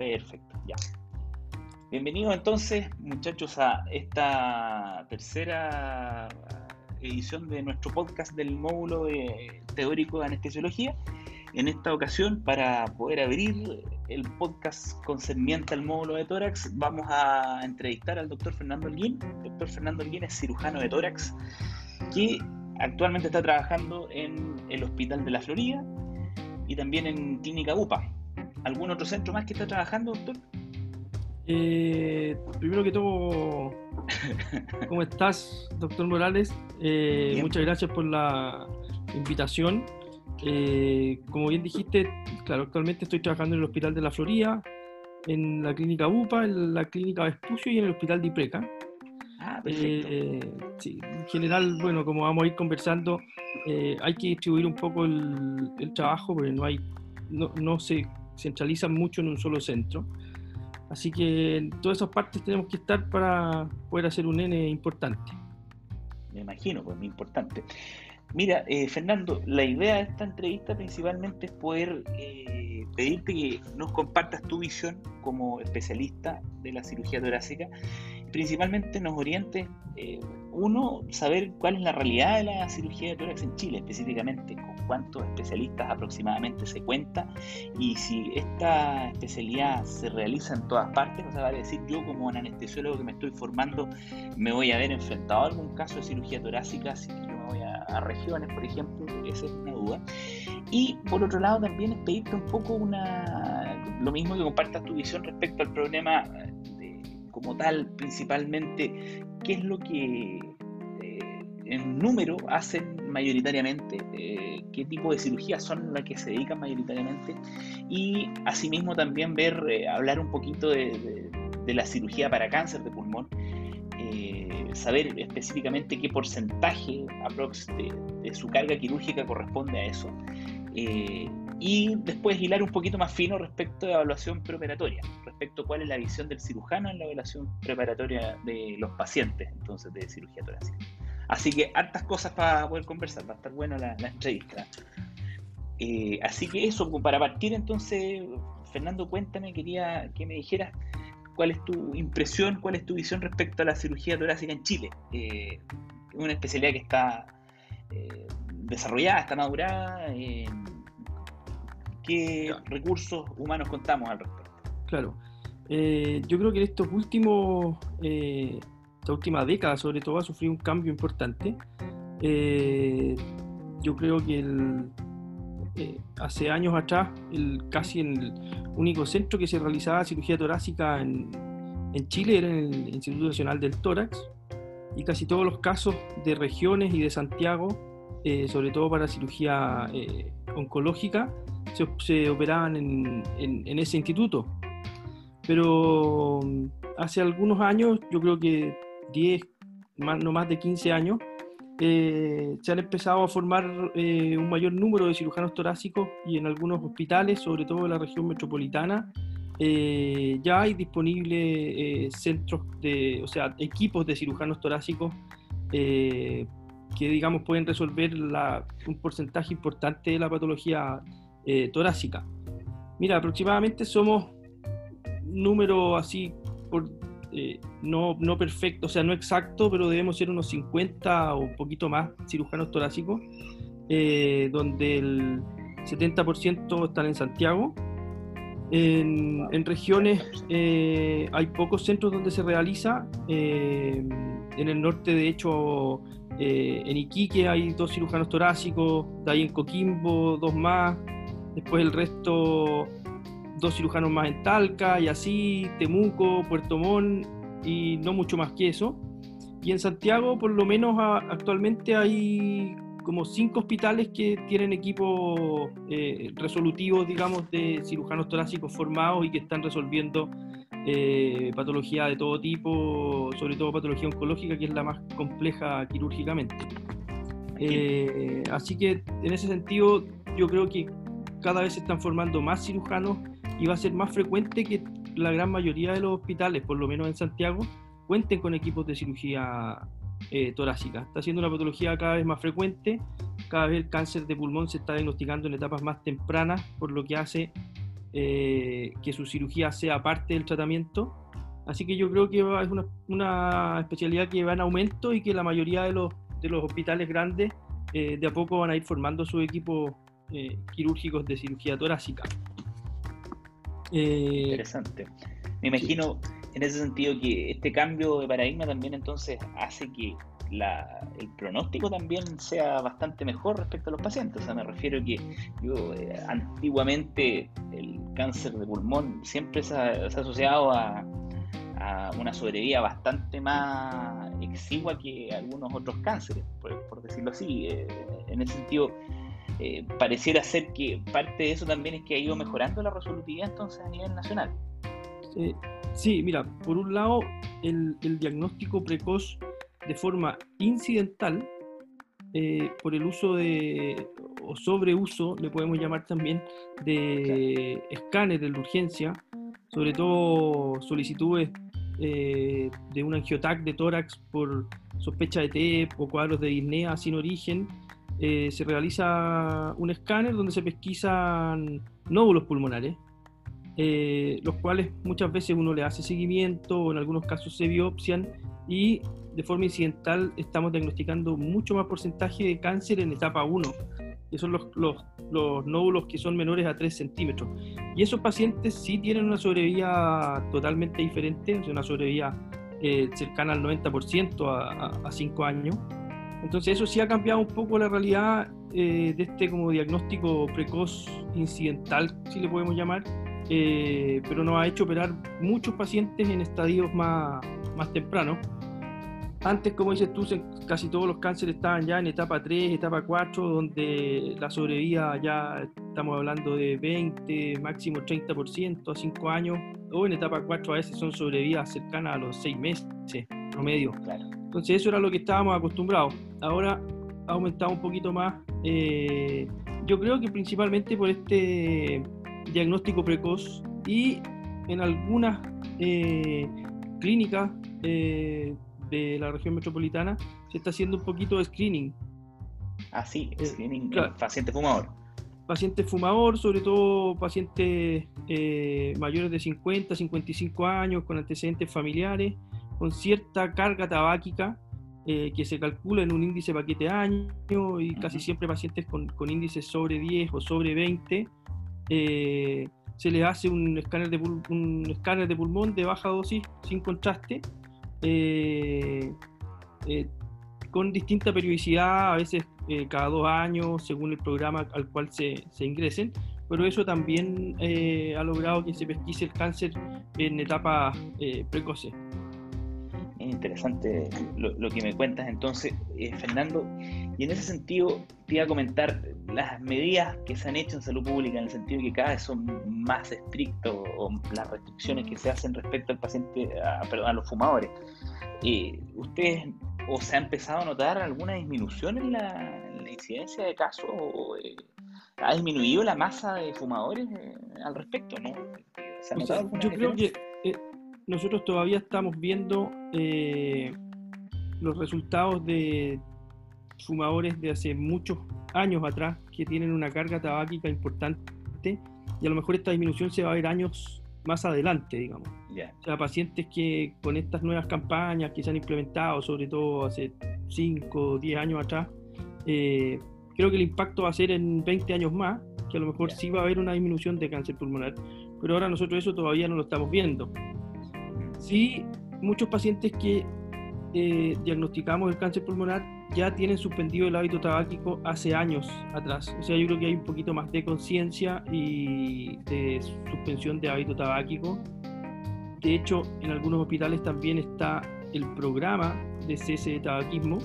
Perfecto, ya. Bienvenidos entonces, muchachos, a esta tercera edición de nuestro podcast del módulo teórico de anestesiología. En esta ocasión, para poder abrir el podcast concerniente al módulo de tórax, vamos a entrevistar al doctor Fernando Alguín. El doctor Fernando Alguín es cirujano de tórax que actualmente está trabajando en el Hospital de la Florida y también en Clínica UPA. ¿Algún otro centro más que está trabajando, doctor? Eh, primero que todo, ¿cómo estás, doctor Morales? Eh, muchas gracias por la invitación. Eh, como bien dijiste, claro, actualmente estoy trabajando en el Hospital de la Florida, en la clínica UPA, en la clínica Vespucio y en el Hospital de Ipreca. Ah, perfecto. sí, en general, bueno, como vamos a ir conversando, hay que distribuir un poco el, trabajo porque no hay, no, no se centraliza mucho en un solo centro. Así que en todas esas partes tenemos que estar para poder hacer un N importante. Me imagino, pues muy importante. Mira, eh, Fernando, la idea de esta entrevista principalmente es poder eh, pedirte que nos compartas tu visión como especialista de la cirugía torácica principalmente nos oriente, eh, uno, saber cuál es la realidad de la cirugía de tórax en Chile específicamente, con cuántos especialistas aproximadamente se cuenta y si esta especialidad se realiza en todas partes, o sea, vale decir, yo como anestesiólogo que me estoy formando, me voy a ver enfrentado a algún caso de cirugía torácica, si yo me voy a, regiones, por ejemplo, esa es una duda. Y por otro lado también es pedirte un poco una, lo mismo que compartas tu visión respecto al problema como tal, principalmente, qué es lo que eh, en número hacen mayoritariamente, eh, qué tipo de cirugías son las que se dedican mayoritariamente, y asimismo también ver, eh, hablar un poquito de, la cirugía para cáncer de pulmón, saber específicamente qué porcentaje aprox de, de, su carga quirúrgica corresponde a eso y después hilar un poquito más fino respecto de evaluación preoperatoria, respecto a cuál es la visión del cirujano en la evaluación preparatoria de los pacientes, entonces, de cirugía torácica. Así que hartas cosas para poder conversar, va a estar buena la, entrevista. Eh, así que eso, para partir entonces, Fernando, cuéntame, quería que me dijeras cuál es tu impresión, cuál es tu visión respecto a la cirugía torácica en Chile. Eh, una especialidad que está eh, desarrollada, está madurada qué recursos humanos contamos al respecto. Claro. Eh, yo creo que en estos últimos, eh, esta última década sobre todo ha sufrido un cambio importante. Eh, yo creo que hace años atrás, el, casi el único centro que se realizaba cirugía torácica en, en Chile era en el Instituto Nacional del Tórax y casi todos los casos de regiones y de Santiago, sobre todo para cirugía oncológica, se, operaban en, ese instituto. Pero mm, hace algunos años, yo creo que 10, no más de 15 años, eh, se han empezado a formar eh, un mayor número de cirujanos torácicos y en algunos hospitales, sobre todo en la región metropolitana, eh, ya hay disponibles centros de, o sea, equipos de cirujanos torácicos que, digamos, pueden resolver un porcentaje importante de la patología eh, torácica. Mira, aproximadamente somos número así, eh, no, no perfecto, o sea, no exacto, pero debemos ser unos 50 o un poquito más cirujanos torácicos, eh, donde el 70% están en Santiago. En, en regiones hay pocos centros donde se realiza. en el norte, de hecho, en Iquique hay dos cirujanos torácicos, de ahí en Coquimbo dos más, después el resto, dos cirujanos más en Talca y así, Temuco, Puerto Montt y no mucho más que eso. Y en Santiago, por lo menos actualmente hay como cinco hospitales que tienen equipos eh, resolutivos, digamos, de cirujanos torácicos formados y que están resolviendo eh, patología de todo tipo, sobre todo patología oncológica, que es la más compleja quirúrgicamente. Eh, así que en ese sentido, yo creo que cada vez se están formando más cirujanos y va a ser más frecuente que la gran mayoría de los hospitales, por lo menos en Santiago, cuenten con equipos de cirugía eh, torácica. Está siendo una patología cada vez más frecuente, cada vez el cáncer de pulmón se está diagnosticando en etapas más tempranas, por lo que hace eh, que su cirugía sea parte del tratamiento. Así que yo creo que es una, especialidad que va en aumento y que la mayoría de los, de los hospitales grandes eh, de a poco van a ir formando sus equipos eh, quirúrgicos de cirugía torácica. Interesante. Me imagino en ese sentido que este cambio de paradigma también entonces hace que el pronóstico también sea bastante mejor respecto a los pacientes. O sea, me refiero a que yo eh, antiguamente el cáncer de pulmón siempre se ha, asociado a, una sobrevida bastante más exigua que algunos otros cánceres, por, decirlo así. Eh, en ese sentido, eh, pareciera ser que parte de eso también es que ha ido mejorando la resolutividad entonces a nivel nacional. sí, mira, por un lado, el, el diagnóstico precoz de forma incidental eh, por el uso de, o sobreuso, le podemos llamar también, de escáneres de urgencia, sobre todo solicitudes eh, de un angiotac de tórax por sospecha de TEP o cuadros de disnea sin origen, eh, se realiza un escáner donde se pesquisan nódulos pulmonares, los cuales muchas veces uno le hace seguimiento o en algunos casos se biopsian y de forma incidental estamos diagnosticando mucho más porcentaje de cáncer en etapa 1, que son los, los, los nódulos que son menores a 3 centímetros. Y esos pacientes sí tienen una sobrevida totalmente diferente, una sobrevida eh, cercana al 90% a 5 años. Entonces eso sí ha cambiado un poco la realidad eh, de este como diagnóstico precoz incidental, si le podemos llamar, eh, pero nos ha hecho operar muchos pacientes en estadios más, más tempranos antes, como dices tú, casi todos los cánceres estaban ya en etapa 3, etapa 4, donde la sobrevida ya estamos hablando de 20, máximo 30% a 5 años, o en etapa 4 a veces son sobrevidas cercanas a los 6 meses promedio. Entonces eso era lo que estábamos acostumbrados. Ahora ha aumentado un poquito más. Eh, yo creo que principalmente por este diagnóstico precoz y en algunas eh, clínicas eh, de la región metropolitana se está haciendo un poquito de screening. Ah, sí, screening, paciente fumador. Paciente fumador, sobre todo pacientes eh, mayores de 50, 55 años, con antecedentes familiares, con cierta carga tabáquica, eh, que se calcula en un índice paquete año y casi siempre pacientes con, con, índices sobre 10 o sobre 20. se les hace un escáner, de un escáner de pulmón de baja dosis sin contraste eh, eh, con distinta periodicidad, a veces eh, cada dos años, según el programa al cual se, se ingresen, pero eso también ha logrado que se pesquise el cáncer en etapas precoces. Interesante lo, lo, que me cuentas entonces, Fernando. Y en ese sentido, te iba a comentar las medidas que se han hecho en salud pública, en el sentido que cada vez son más estrictos, o las restricciones que se hacen respecto al paciente, a, perdón, a los fumadores. Eh, ¿Ustedes o se ha empezado a notar alguna disminución en la, incidencia de casos? O, eh, ¿Ha disminuido la masa de fumadores eh, al respecto? ¿no? yo creo que nosotros todavía estamos viendo los resultados de fumadores de hace muchos años atrás que tienen una carga tabáquica importante y a lo mejor esta disminución se va a ver años más adelante, digamos. O sea, pacientes que con estas nuevas campañas que se han implementado, sobre todo hace 5 o 10 años atrás, eh, creo que el impacto va a ser en 20 años más, que a lo mejor sí va a haber una disminución de cáncer pulmonar, pero ahora nosotros eso todavía no lo estamos viendo. Sí, muchos pacientes que eh, diagnosticamos el cáncer pulmonar ya tienen suspendido el hábito tabáquico hace años atrás. O sea, yo creo que hay un poquito más de conciencia y de suspensión de hábito tabáquico. De hecho, en algunos hospitales también está el programa de cese de tabaquismo,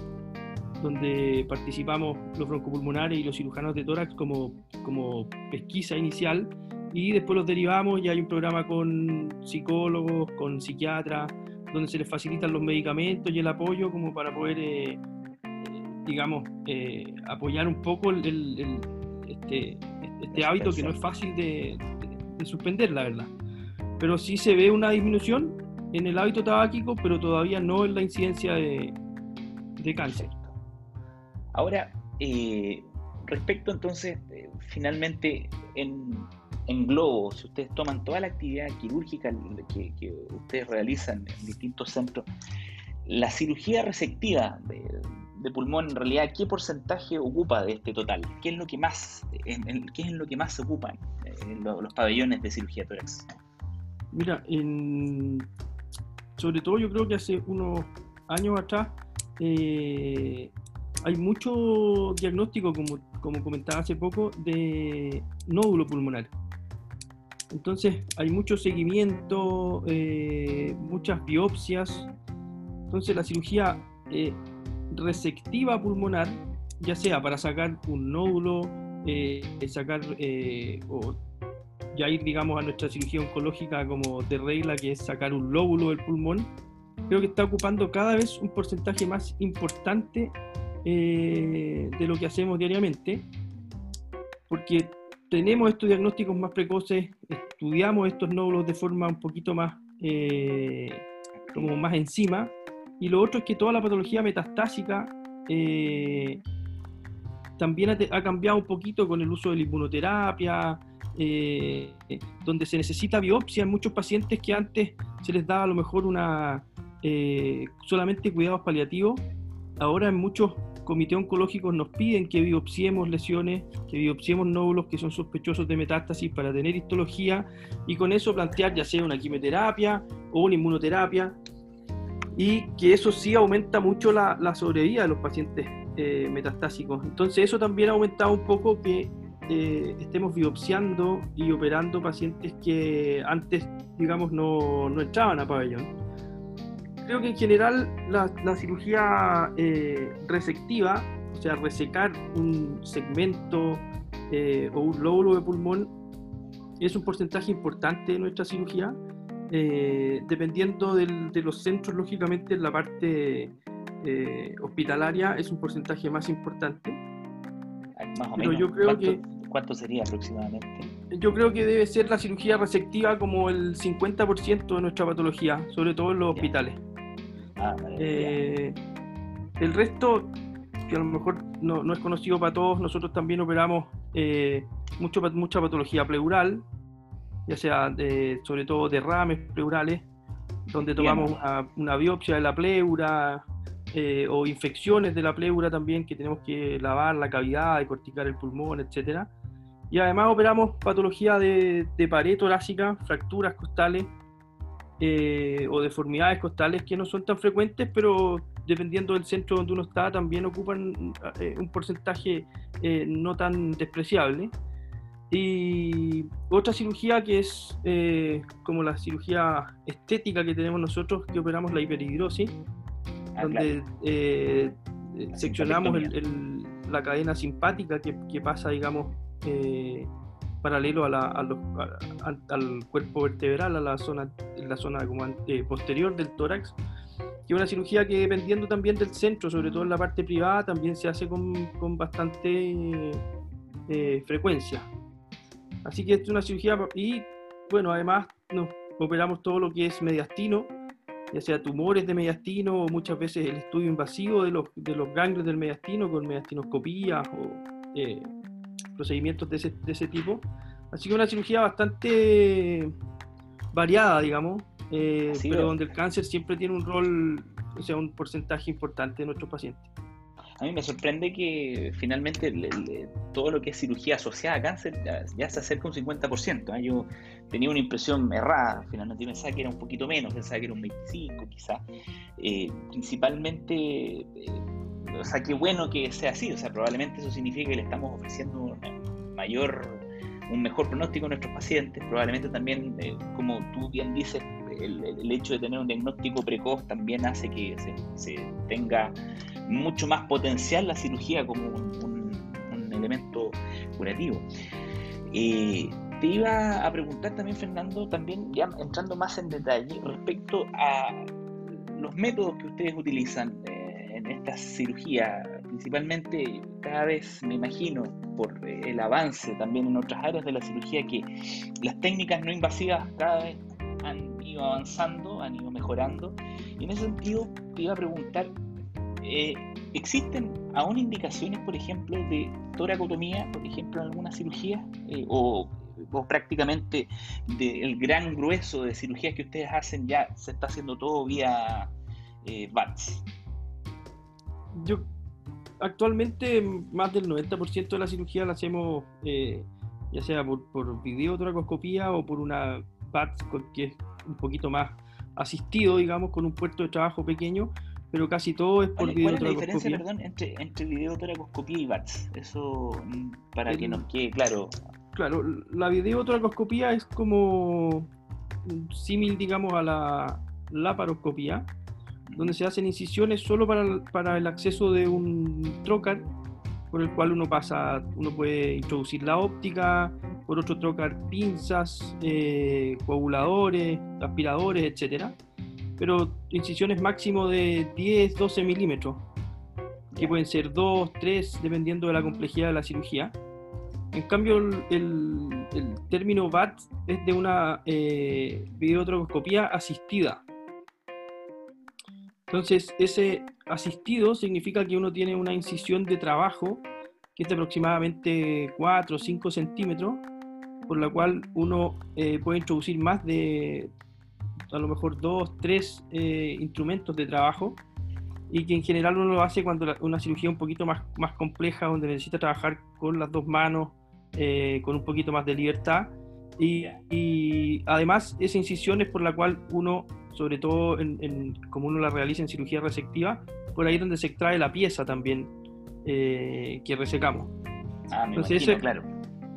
donde participamos los broncopulmonares y los cirujanos de tórax como, como pesquisa inicial y después los derivamos y hay un programa con psicólogos, con psiquiatras, donde se les facilitan los medicamentos y el apoyo como para poder eh, digamos, eh, apoyar un poco el, este, este hábito que no es fácil de, suspender, la verdad. Pero sí se ve una disminución en el hábito tabáquico, pero todavía no en la incidencia de, cáncer. Ahora, eh, respecto entonces, eh, finalmente, en, en globo, si ustedes toman toda la actividad quirúrgica que, ustedes realizan en distintos centros, la cirugía resectiva de, pulmón, en realidad, ¿qué porcentaje ocupa de este total? ¿Qué es lo que más, qué es lo que más se ocupan en los pabellones de cirugía tórax? Mira, sobre todo yo creo que hace unos años atrás eh, hay mucho diagnóstico, como, como comentaba hace poco, de nódulo pulmonar. Entonces hay mucho seguimiento, eh, muchas biopsias. Entonces la cirugía eh, resectiva pulmonar, ya sea para sacar un nódulo, eh, sacar o ya ir, digamos, a nuestra cirugía oncológica como de regla, que es sacar un lóbulo del pulmón, creo que está ocupando cada vez un porcentaje más importante de lo que hacemos diariamente, porque tenemos estos diagnósticos más precoces, estudiamos estos nódulos de forma un poquito más, eh, como más encima, y lo otro es que toda la patología metastásica eh, también ha, cambiado un poquito con el uso de la inmunoterapia, eh, donde se necesita biopsia en muchos pacientes que antes se les daba a lo mejor una solamente cuidados paliativos, ahora en muchos comités oncológicos nos piden que biopsiemos lesiones, que biopsiemos nódulos que son sospechosos de metástasis para tener histología y con eso plantear ya sea una quimioterapia o una inmunoterapia y que eso sí aumenta mucho la, sobrevida de los pacientes eh, metastásicos. Entonces eso también ha aumentado un poco que eh, estemos biopsiando y operando pacientes que antes, digamos, no, no entraban a pabellón creo que en general la, cirugía eh, resectiva, o sea, resecar un segmento eh, o un lóbulo de pulmón, es un porcentaje importante de nuestra cirugía, eh, dependiendo de los centros, lógicamente en la parte hospitalaria es un porcentaje más importante. Más o menos. Yo creo ¿Cuánto, que, ¿Cuánto sería aproximadamente? Yo creo que debe ser la cirugía resectiva como el 50% de nuestra patología, sobre todo en los hospitales. Ah, eh, el resto, que a lo mejor no, es conocido para todos, nosotros también operamos eh, mucho, mucha patología pleural, ya sea sobre todo derrames pleurales, donde tomamos una, biopsia de la pleura eh, o infecciones de la pleura también, que tenemos que lavar la cavidad, decorticar el pulmón, etcétera. Y además operamos patología de, de pared torácica, fracturas costales, eh, o deformidades costales que no son tan frecuentes, pero dependiendo del centro donde uno está, también ocupan eh, un porcentaje eh, no tan despreciable. Y otra cirugía que es como la cirugía estética que tenemos nosotros, que operamos la hiperhidrosis, ah, donde seccionamos la cadena simpática que, que pasa, digamos, paralelo a al cuerpo vertebral, a la zona, la zona como, eh, posterior del tórax, que es una cirugía que dependiendo también del centro, sobre todo en la parte privada, también se hace con, con bastante eh, frecuencia. Así que es una cirugía y bueno, además nos operamos todo lo que es mediastino, ya sea tumores de mediastino o muchas veces el estudio invasivo de los, de los ganglios del mediastino con mediastinoscopía o eh, procedimientos de ese, de ese tipo. Así que una cirugía bastante variada, digamos, eh, pero donde el cáncer siempre tiene un rol, o sea, un porcentaje importante de nuestros pacientes. A mí me sorprende que finalmente todo lo que es cirugía asociada a cáncer ya, se acerca un 50%. ¿eh? Yo tenía una impresión errada, finalmente pensaba que era un poquito menos, pensaba que era un 25 quizás. Eh, principalmente eh, o sea, qué bueno que sea así, o sea, probablemente eso significa que le estamos ofreciendo un mayor, un mejor pronóstico a nuestros pacientes, probablemente también, eh, como tú bien dices, el, hecho de tener un diagnóstico precoz también hace que se, tenga mucho más potencial la cirugía como un, elemento curativo. Eh, te iba a preguntar también, Fernando, también ya entrando más en detalle respecto a los métodos que ustedes utilizan. Eh, esta cirugía, principalmente cada vez me imagino por el avance también en otras áreas de la cirugía que las técnicas no invasivas cada vez han ido avanzando, han ido mejorando. Y en ese sentido te iba a preguntar, eh, ¿existen aún indicaciones, por ejemplo, de toracotomía, por ejemplo, en alguna cirugía? Eh, o, prácticamente del gran grueso de cirugías que ustedes hacen ya se está haciendo todo vía eh, VATS? Yo, actualmente más del 90% de la cirugía la hacemos eh, ya sea por, por videotracoscopía o por una VATS que es un poquito más asistido, digamos, con un puerto de trabajo pequeño, pero casi todo es por videotracoscopía. ¿Cuál es la diferencia, perdón, entre, entre videotracoscopía y VATS? Eso, mm, para que nos quede claro. Claro, la videotracoscopía es como símil, digamos, a la laparoscopía, donde se hacen incisiones solo para, para el acceso de un trocar por el cual uno pasa, uno puede introducir la óptica, por otro trocar pinzas, eh, coaguladores, aspiradores, etc. Pero incisiones máximo de 10, 12 milímetros, que pueden ser 2, 3, dependiendo de la complejidad de la cirugía. En cambio, el, término VAT es de una eh, asistida. Entonces, ese asistido significa que uno tiene una incisión de trabajo que es de aproximadamente 4 o 5 centímetros, por la cual uno eh, puede introducir más de a lo mejor 2, 3 eh, instrumentos de trabajo y que en general uno lo hace cuando una cirugía un poquito más, más compleja, donde necesita trabajar con las dos manos, eh, con un poquito más de libertad. Y, y, además esa incisión es por la cual uno, sobre todo en, como uno la realiza en cirugía resectiva, por ahí es donde se extrae la pieza también eh, que resecamos. Ah, Entonces, claro.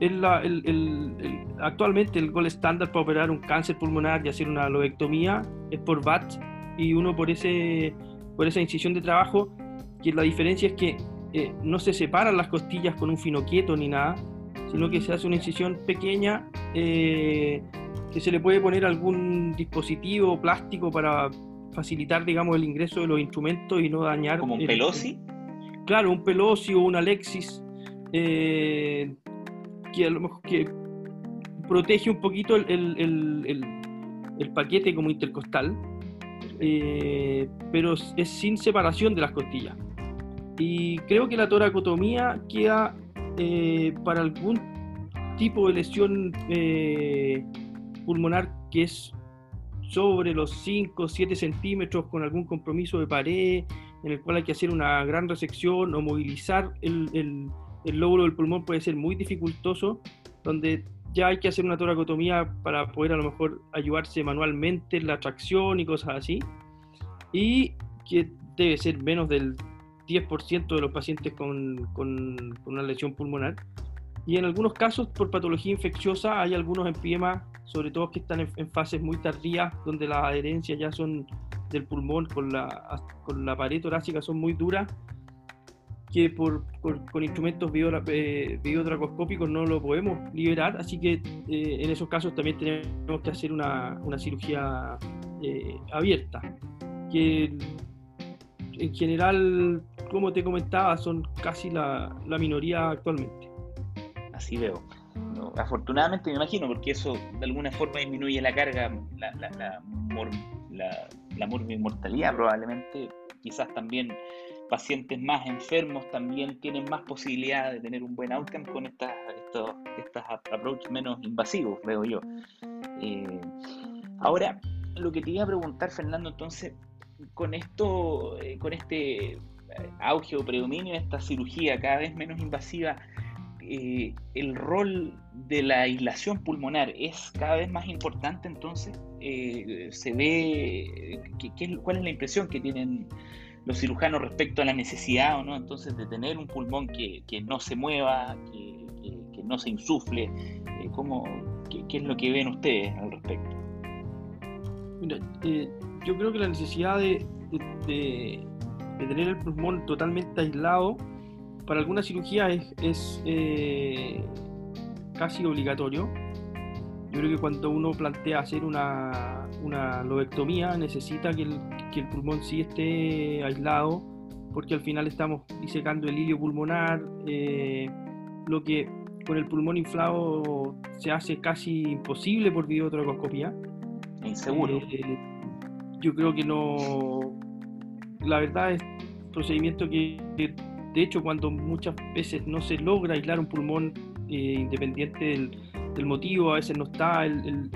Es la, el, el, actualmente el gol estándar para operar un cáncer pulmonar y hacer una lobectomía es por VAT y uno por, ese, por esa incisión de trabajo, que la diferencia es que eh, no se separan las costillas con un fino quieto ni nada, sino que se hace una incisión pequeña eh, que se le puede poner algún dispositivo plástico para facilitar, digamos, el ingreso de los instrumentos y no dañar. ¿Como un pelosi? Claro, un Pelosi o un Alexis eh, que a lo mejor que protege un poquito el, paquete como intercostal, eh, pero es sin separación de las costillas. Y creo que la toracotomía queda eh, para algún tipo de lesión pulmonar que es sobre los 5 o 7 centímetros con algún compromiso de pared, en el cual hay que hacer una gran resección o movilizar el, el, el lóbulo del pulmón puede ser muy dificultoso, donde ya hay que hacer una toracotomía para poder a lo mejor ayudarse manualmente en la tracción y cosas así, y que debe ser menos del 10% de los pacientes con, con, con, una lesión pulmonar. Y en algunos casos, por patología infecciosa, hay algunos empiema, sobre todo que están en, fases muy tardías, donde las adherencias ya son del pulmón con la, con la pared torácica son muy duras, que por, con instrumentos eh, videotracoscópicos no lo podemos liberar, así que eh, en esos casos también tenemos que hacer una, una cirugía eh, abierta, que en general, como te comentaba, son casi la, minoría actualmente. Así veo. afortunadamente me imagino, porque eso de alguna forma disminuye la carga, la, la, la, la la mortalidad probablemente, quizás también pacientes más enfermos también tienen más posibilidad de tener un buen outcome con estas, estos, estas approaches menos invasivos, veo yo. Eh, ahora, lo que te iba a preguntar, Fernando, entonces, con esto, eh, con este eh, auge o predominio de esta cirugía cada vez menos invasiva, eh, el rol de la aislación pulmonar es cada vez más importante, entonces se ve, ¿cuál es la impresión que tienen los cirujanos respecto a la necesidad o no entonces de tener un pulmón que, no se mueva, que, no se insufle? Eh, ¿cómo, qué, es lo que ven ustedes al respecto? Yo creo que la necesidad de, de tener el pulmón totalmente aislado para algunas cirugías es, eh, casi obligatorio. Yo creo que cuando uno plantea hacer una, una lobectomía necesita que el, que el, pulmón sí esté aislado porque al final estamos disecando el hilio pulmonar, eh, lo que con el pulmón inflado se hace casi imposible por videotracoscopía. Inseguro. Eh, yo creo que no. La verdad es procedimiento que, de hecho, cuando muchas veces no se logra aislar un pulmón eh, independiente del, motivo, a veces no está el,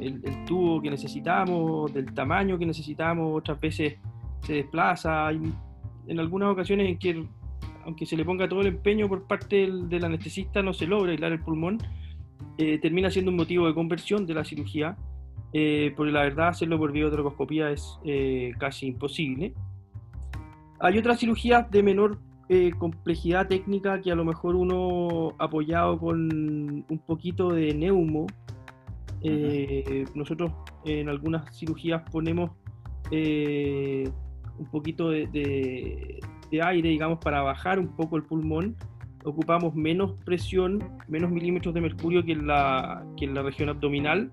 el, tubo que necesitamos, del tamaño que necesitamos, otras veces se desplaza. En algunas ocasiones en que, aunque se le ponga todo el empeño por parte del, anestesista, no se logra aislar el pulmón, eh, termina siendo un motivo de conversión de la cirugía, eh, porque la verdad hacerlo por videotrocoscopía es eh, casi imposible. Hay otras cirugías de menor complejidad técnica que a lo mejor uno apoyado con un poquito de neumo, nosotros en algunas cirugías ponemos un poquito de, aire, digamos, para bajar un poco el pulmón, ocupamos menos presión, menos milímetros de mercurio que en la, que en la región abdominal.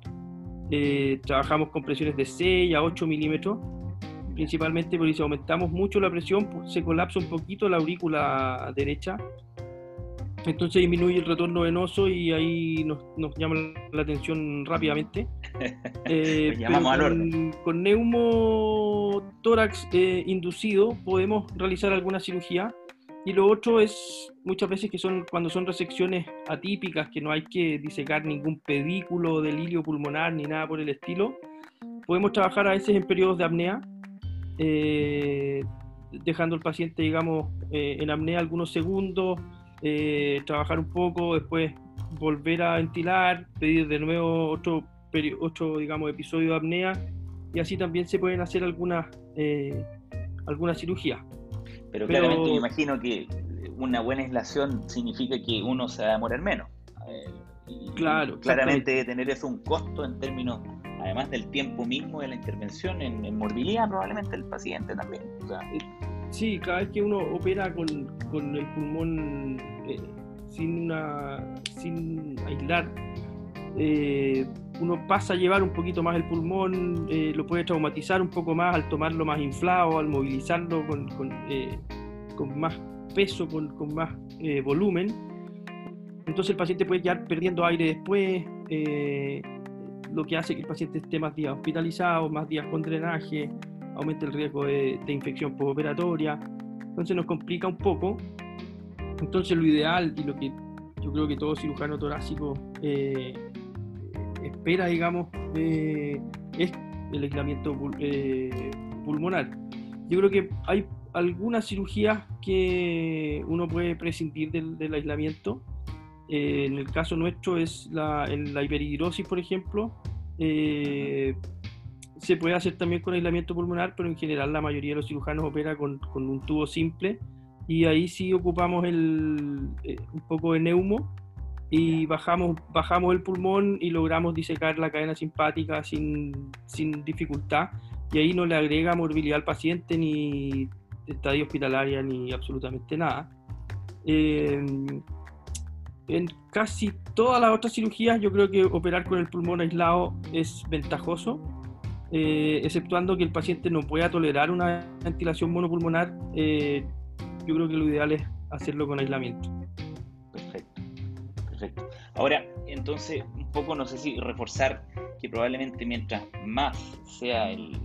Eh, trabajamos con presiones de 6 a 8 milímetros, principalmente porque si aumentamos mucho la presión, se colapsa un poquito la aurícula derecha entonces disminuye el retorno venoso y ahí nos, llama la atención rápidamente. Eh, llamamos al orden. Con, neumotórax eh, inducido podemos realizar alguna cirugía. Y lo otro es muchas veces que son cuando son resecciones atípicas, que no hay que disecar ningún pedículo del hilio pulmonar ni nada por el estilo. Podemos trabajar a veces en periodos de apnea, eh, dejando al paciente, digamos, en apnea algunos segundos eh, trabajar un poco, después volver a ventilar, pedir de nuevo otro, otro digamos, episodio de apnea y así también se pueden hacer algunas eh, algunas cirugías. Pero, claramente me imagino que una buena aislación significa que uno se va a demorar menos. Eh, claro. Claramente debe tener eso un costo en términos, además del tiempo mismo de la intervención, en, morbilidad probablemente el paciente también. Sí, cada vez que uno opera con, el pulmón eh, sin, una, sin aislar, eh, uno pasa a llevar un poquito más el pulmón, eh, lo puede traumatizar un poco más al tomarlo más inflado, al movilizarlo con, con, más peso, con, más volumen. Entonces el paciente puede quedar perdiendo aire después, lo que hace que el paciente esté más días hospitalizado, más días con drenaje, aumenta el riesgo de, infección postoperatoria, entonces nos complica un poco. Entonces lo ideal y lo que yo creo que todo cirujano torácico eh, espera, digamos, eh, es el aislamiento eh, pulmonar. Yo creo que hay algunas cirugías que uno puede prescindir del, aislamiento. en el caso nuestro es la, en la hiperhidrosis, por ejemplo, se puede hacer también con aislamiento pulmonar, pero en general la mayoría de los cirujanos opera con, un tubo simple y ahí sí ocupamos el, eh, un poco de neumo y bajamos, bajamos el pulmón y logramos disecar la cadena simpática sin, sin dificultad y ahí no le agrega morbilidad al paciente ni estadio hospitalaria ni absolutamente nada. Eh, en casi todas las otras cirugías yo creo que operar con el pulmón aislado es ventajoso eh, exceptuando que el paciente no pueda tolerar una ventilación monopulmonar, eh, yo creo que lo ideal es hacerlo con aislamiento. Perfecto. Ahora, entonces, un poco, no sé si reforzar que probablemente mientras más sea el,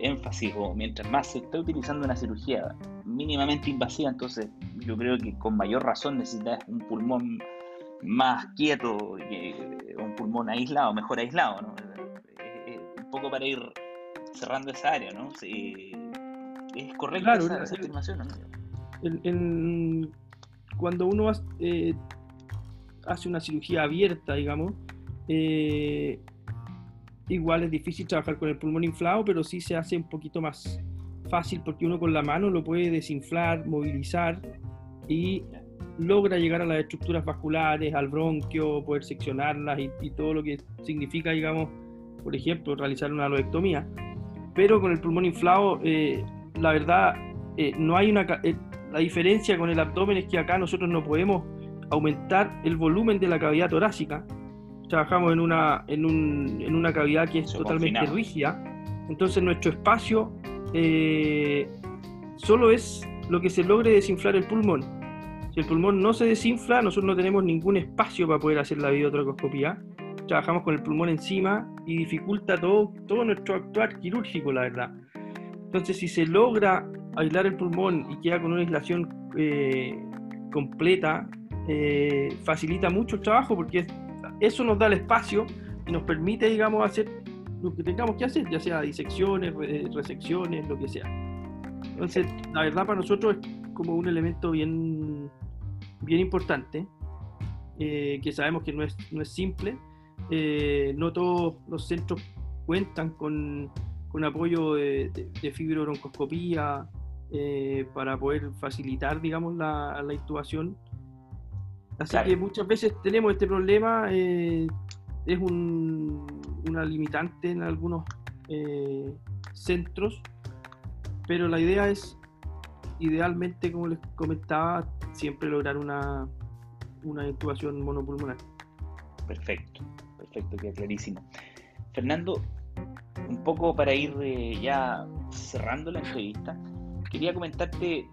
énfasis o mientras más se está utilizando una cirugía mínimamente invasiva, entonces yo creo que con mayor razón necesitas un pulmón más quieto, un pulmón aislado, mejor aislado, ¿no? poco para ir cerrando esa área, ¿no? es correcta esa, afirmación, cuando uno eh, hace una cirugía abierta, digamos, eh, igual es difícil trabajar con el pulmón inflado, pero sí se hace un poquito más fácil porque uno con la mano lo puede desinflar, movilizar y logra llegar a las estructuras vasculares, al bronquio, poder seccionarlas y, y todo lo que significa, digamos, por ejemplo, realizar una lobectomía, pero con el pulmón inflado, eh, la verdad, eh, no hay una... La diferencia con el abdomen es que acá nosotros no podemos aumentar el volumen de la cavidad torácica. Trabajamos en una, en, un, en una cavidad que es totalmente rígida. Entonces nuestro espacio solo es lo que se logre desinflar el pulmón. Si el pulmón no se desinfla, nosotros no tenemos ningún espacio para poder hacer la videotrocoscopía trabajamos con el pulmón encima y dificulta todo, todo nuestro actuar quirúrgico, la verdad. Entonces, si se logra aislar el pulmón y queda con una aislación eh, completa, eh, facilita mucho el trabajo porque eso nos da el espacio y nos permite, digamos, hacer lo que tengamos que hacer, ya sea disecciones, resecciones, lo que sea. Entonces, la verdad para nosotros es como un elemento bien, bien importante, eh, que sabemos que no es, no es simple. Eh, no todos los centros cuentan con, con apoyo de, de, para poder facilitar, digamos, la, la intubación. Así que muchas veces tenemos este problema, es un, una limitante en algunos centros, pero la idea es, idealmente, como les comentaba, siempre lograr una, una intubación monopulmonar. Perfecto, perfecto, queda clarísimo. Fernando, un poco para ir eh, ya cerrando la entrevista, quería comentarte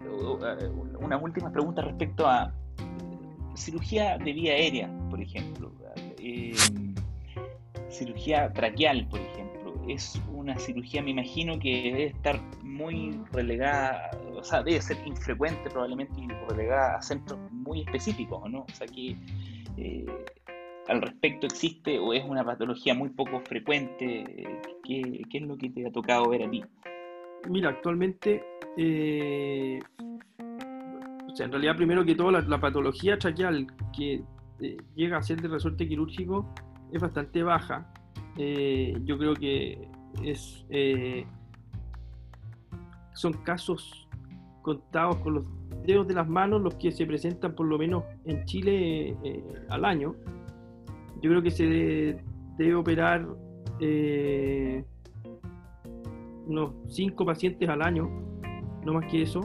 unas últimas preguntas respecto a cirugía de vía aérea, por ejemplo, eh, cirugía traqueal, por ejemplo. Es una cirugía, me imagino, que debe estar muy relegada, o sea, debe ser infrecuente probablemente y relegada a centros muy específicos, ¿no? O sea, que eh, al respecto existe o es una patología muy poco frecuente. ¿Qué, es lo que te ha tocado ver a ti? Mira, actualmente, eh, o sea, en realidad primero que todo la, patología traqueal que eh, llega a ser de resorte quirúrgico es bastante baja. yo creo que es son casos contados con los dedos de las manos los que se presentan por lo menos en Chile eh, al año. Yo creo que se debe, operar eh, unos 5 pacientes al año, no más que eso.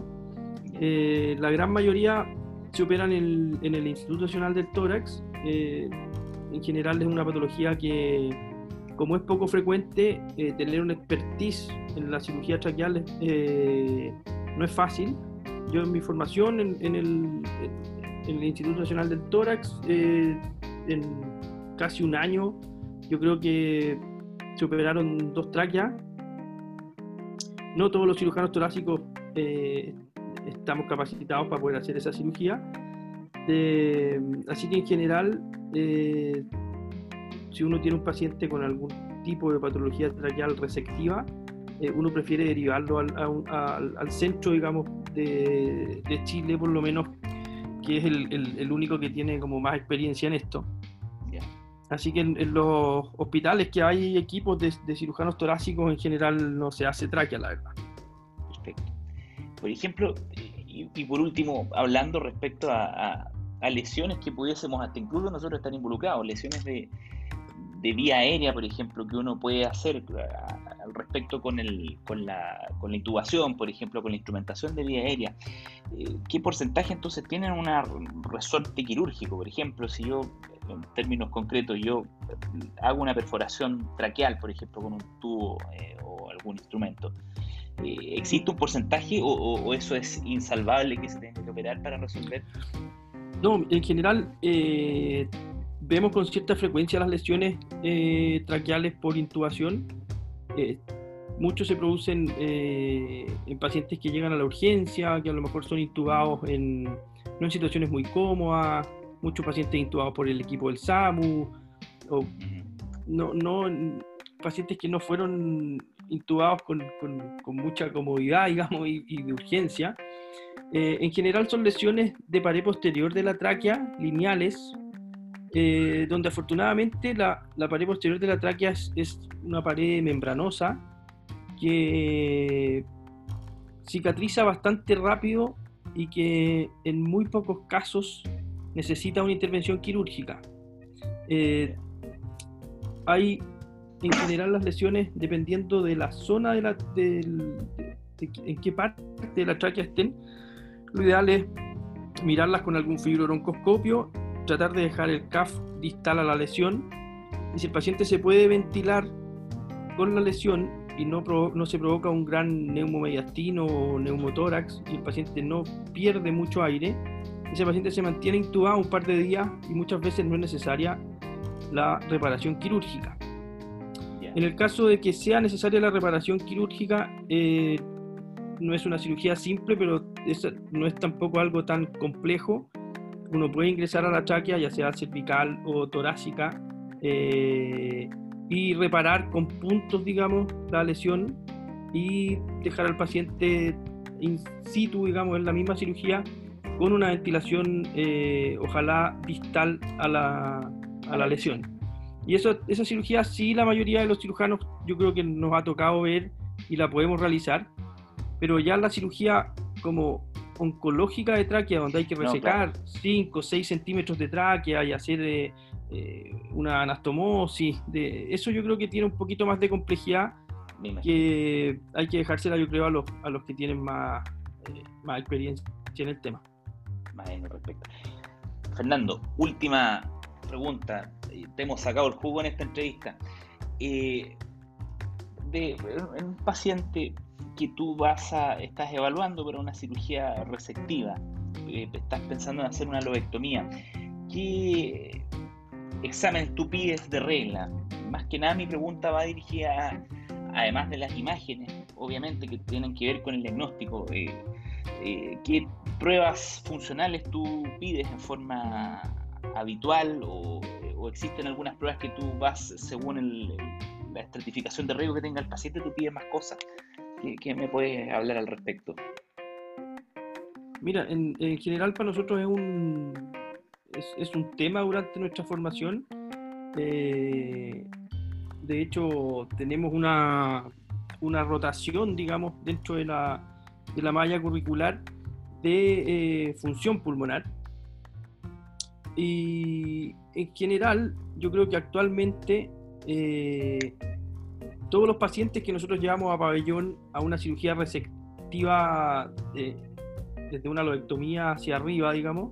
Eh, la gran mayoría se operan en el, Instituto Nacional del Tórax. en general es una patología que, como es poco frecuente, tener una expertise en la cirugía traqueal eh, no es fácil. Yo en mi formación en, el, Instituto Nacional del Tórax, eh, en casi un año, yo creo que se operaron dos tráqueas. No todos los cirujanos torácicos eh, estamos capacitados para poder hacer esa cirugía. así que en general, si uno tiene un paciente con algún tipo de patología traqueal resectiva, eh, uno prefiere derivarlo al, centro, digamos, de, Chile, por lo menos, que es el, único que tiene como más experiencia en esto. Así que en, los hospitales que hay equipos de, cirujanos torácicos, en general no se hace tráquea, la verdad. Perfecto. Por ejemplo, y, por último, hablando respecto a, lesiones que pudiésemos hasta incluso nosotros estar involucrados, lesiones de, de vía aérea, por ejemplo, que uno puede hacer al respecto con, el, con, la, con la intubación, por ejemplo, con la instrumentación de vía aérea. Eh, ¿Qué porcentaje entonces tienen un resorte quirúrgico? Por ejemplo, si yo, en términos concretos, yo hago una perforación traqueal, por ejemplo, con un tubo eh, o algún instrumento. Eh, ¿Existe un porcentaje o, eso es insalvable que se tenga que operar para resolver? No, en general vemos con cierta frecuencia las lesiones eh, traqueales por intubación. Eh, muchos se producen eh, en pacientes que llegan a la urgencia, que a lo mejor son intubados en, no en situaciones muy cómodas, muchos pacientes intubados por el equipo del SAMU, o no, no, pacientes que no fueron intubados con, con, mucha comodidad, digamos, y, y de urgencia. en general son lesiones de pared posterior de la tráquea, lineales, eh, donde afortunadamente la, pared posterior de la tráquea es, una pared membranosa que cicatriza bastante rápido y que en muy pocos casos necesita una intervención quirúrgica. Eh, hay en general las lesiones dependiendo de la zona de la en qué parte de la tráquea estén. Lo ideal es mirarlas con algún fibrobroncoscopio tratar de dejar el CAF distal a la lesión y si el paciente se puede ventilar con la lesión y no, no se provoca un gran neumomediastino o neumotórax y el paciente no pierde mucho aire, ese paciente se mantiene intubado un par de días y muchas veces no es necesaria la reparación quirúrgica. En el caso de que sea necesaria la reparación quirúrgica, eh, no es una cirugía simple, pero no es tampoco algo tan complejo. Uno puede ingresar a la tráquea, ya sea cervical o torácica, eh, y reparar con puntos, digamos, la lesión y dejar al paciente in situ, digamos, en la misma cirugía con una ventilación, eh, ojalá distal a la, a la lesión. Y eso, esa cirugía sí la mayoría de los cirujanos yo creo que nos ha tocado ver y la podemos realizar, pero ya la cirugía como oncológica de tráquea, donde hay que resecar 5 o 6 centímetros de tráquea y hacer eh, eh, una anastomosis, de, eso yo creo que tiene un poquito más de complejidad que hay que dejársela yo creo a los, a los que tienen más, eh, más experiencia en el tema. Fernando, última pregunta. Te hemos sacado el jugo en esta entrevista. Eh, de, un paciente que tú vas a, estás evaluando para una cirugía resectiva, eh, estás pensando en hacer una lobectomía, ¿qué exámenes tú pides de regla? Más que nada mi pregunta va dirigida además de las imágenes, obviamente, que tienen que ver con el diagnóstico, eh, eh, ¿qué pruebas funcionales tú pides en forma habitual o, existen algunas pruebas que tú vas según la estratificación de riesgo que tenga el paciente, tú pides más cosas? ¿Qué, me puedes hablar al respecto? Mira, en, general para nosotros es un, es, un tema durante nuestra formación. Eh, de hecho, tenemos una, una rotación, digamos, dentro de la, de la malla curricular de eh, función pulmonar. Y en general, yo creo que actualmente eh, todos los pacientes que nosotros llevamos a pabellón a una cirugía resectiva desde una lobectomía hacia arriba, digamos,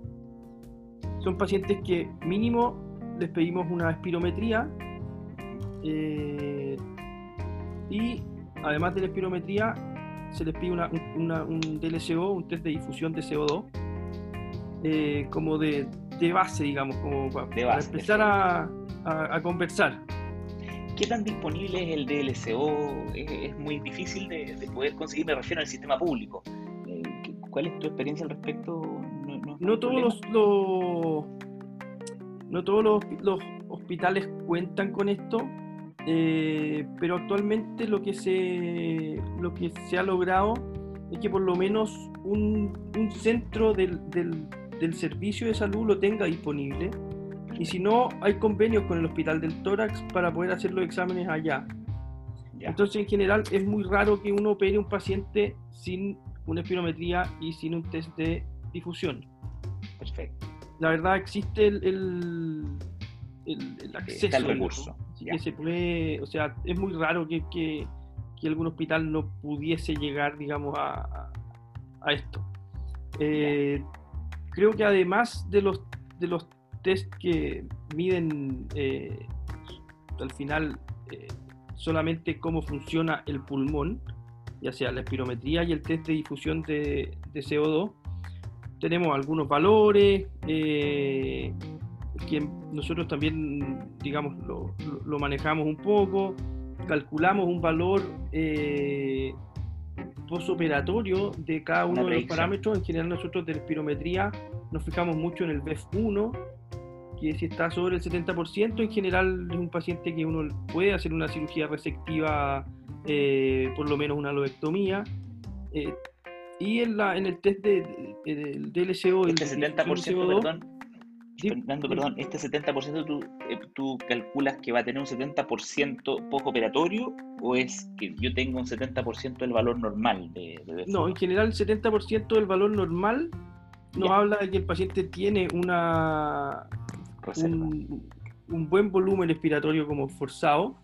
son pacientes que mínimo les pedimos una espirometría eh, y además de la espirometría, se les pide un DLCO, un test de difusión de CO2, eh, como de, base, digamos, como para, empezar a, conversar. ¿Qué tan disponible es el DLCO? Es, muy difícil de, poder conseguir, me refiero al sistema público. Eh, ¿Cuál es tu experiencia al respecto? No, todos los, no todos los hospitales cuentan con esto eh, pero actualmente lo que, se, lo que se ha logrado es que por lo menos un, un centro del, del, del, servicio de salud lo tenga disponible. Y si no, hay convenios con el Hospital del Tórax para poder hacer los exámenes allá. Entonces, en general, es muy raro que uno opere un paciente sin una espirometría y sin un test de difusión. Perfecto. La verdad, existe el, el, el, acceso. al recurso que se puede, o sea, es muy raro que, que, algún hospital no pudiese llegar, digamos, a, a esto. Eh, creo que además de los, de los test que miden eh, al final eh, solamente cómo funciona el pulmón, ya sea la espirometría y el test de difusión de, de CO2, tenemos algunos valores que nosotros también, digamos, lo, lo manejamos un poco, calculamos un valor postoperatorio de cada uno de los parámetros. En general nosotros de la espirometría nos fijamos mucho en el BEF1, que si está sobre el 70%, en general es un paciente que uno puede hacer una cirugía resectiva, eh, por lo menos una lobectomía. Eh, y en, la, en el test de, del DLCO, el 70%, perdón, Fernando, perdón, este 70% tú, eh, tú calculas que va a tener un 70% postoperatorio o es que yo tengo un 70% del valor normal de, No, en general el 70% del valor normal nos habla de que el paciente tiene una un, buen volumen respiratorio como forzado.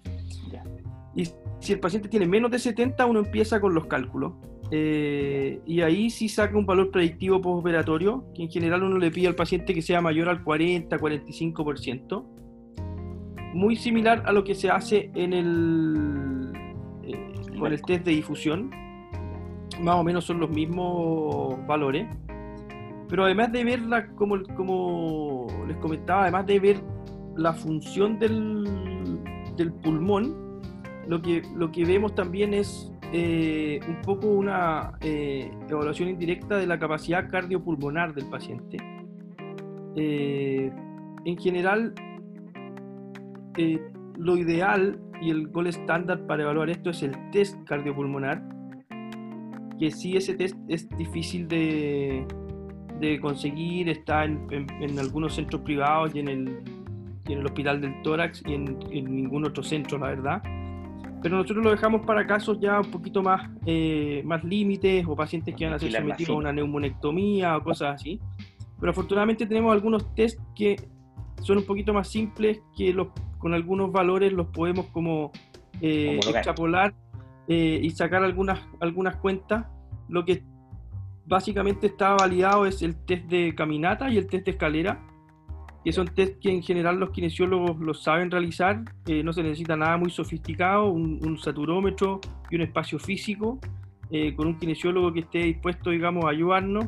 Y si el paciente tiene menos de 70, uno empieza con los cálculos. Eh, y ahí sí saca un valor predictivo postoperatorio, que en general uno le pide al paciente que sea mayor al 40-45%. Muy similar a lo que se hace en el, eh, con el test de difusión. Más o menos son los mismos valores. Pero además de verla, como, como les comentaba, además de ver la función del, del pulmón, lo que, lo que vemos también es eh, un poco una eh, evaluación indirecta de la capacidad cardiopulmonar del paciente. en general, lo ideal y el gol estándar para evaluar esto es el test cardiopulmonar, que sí ese test es difícil de, de conseguir, está en, en, algunos centros privados y en el, en el Hospital del Tórax y en, ningún otro centro, la verdad. Pero nosotros lo dejamos para casos ya un poquito más, eh, más límites o pacientes que van a ser sometidos a una neumonectomía o cosas así. Pero afortunadamente tenemos algunos test que son un poquito más simples, que los, con algunos valores los podemos como eh, extrapolar eh, y sacar algunas, algunas cuentas. Lo que básicamente está validado es el test de caminata y el test de escalera, que son test que en general los kinesiólogos los saben realizar, eh, no se necesita nada muy sofisticado, un, saturómetro y un espacio físico, eh, con un kinesiólogo que esté dispuesto, digamos, a ayudarnos,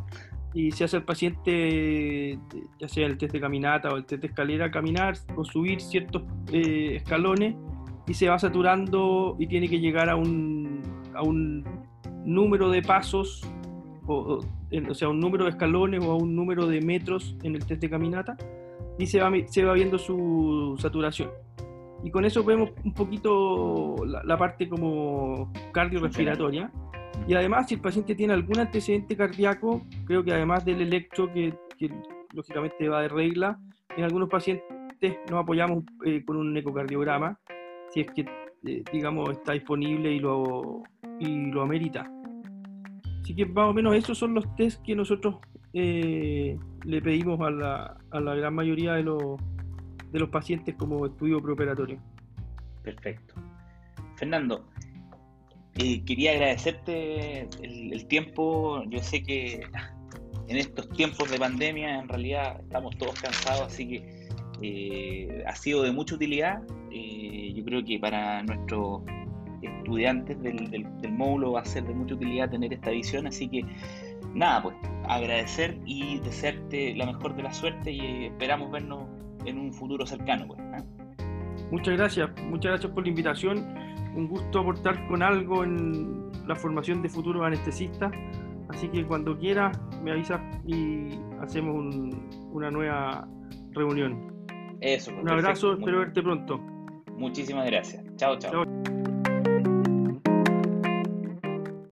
y se hace al paciente, ya sea el test de caminata o el test de escalera, caminar o subir ciertos eh, escalones, y se va saturando y tiene que llegar a un, a un número de pasos o, sea, un número de escalones o a un número de metros en el test de caminata y se va, se va viendo su saturación. Y con eso vemos un poquito la, parte como cardiorrespiratoria. Y además, si el paciente tiene algún antecedente cardíaco, creo que además del electro, que, lógicamente va de regla, en algunos pacientes nos apoyamos eh, con un ecocardiograma, si es que, eh, digamos, está disponible y lo, y lo amerita. Así que más o menos esos son los test que nosotros eh, le pedimos a la, a la, gran mayoría de los, de los pacientes como estudio preoperatorio. Perfecto. Fernando, eh, quería agradecerte el, tiempo. Yo sé que en estos tiempos de pandemia en realidad estamos todos cansados, así que eh, ha sido de mucha utilidad. yo creo que para nuestro estudiantes del, del, módulo va a ser de mucha utilidad tener esta visión, así que nada, pues agradecer y desearte la mejor de la suerte y esperamos vernos en un futuro cercano. Pues, ¿ah? Muchas gracias, muchas gracias por la invitación, un gusto aportar con algo en la formación de futuros anestesistas, así que cuando quieras me avisas y hacemos una nueva reunión. Eso. Un abrazo, espero verte pronto. Muchísimas gracias. chao. chao.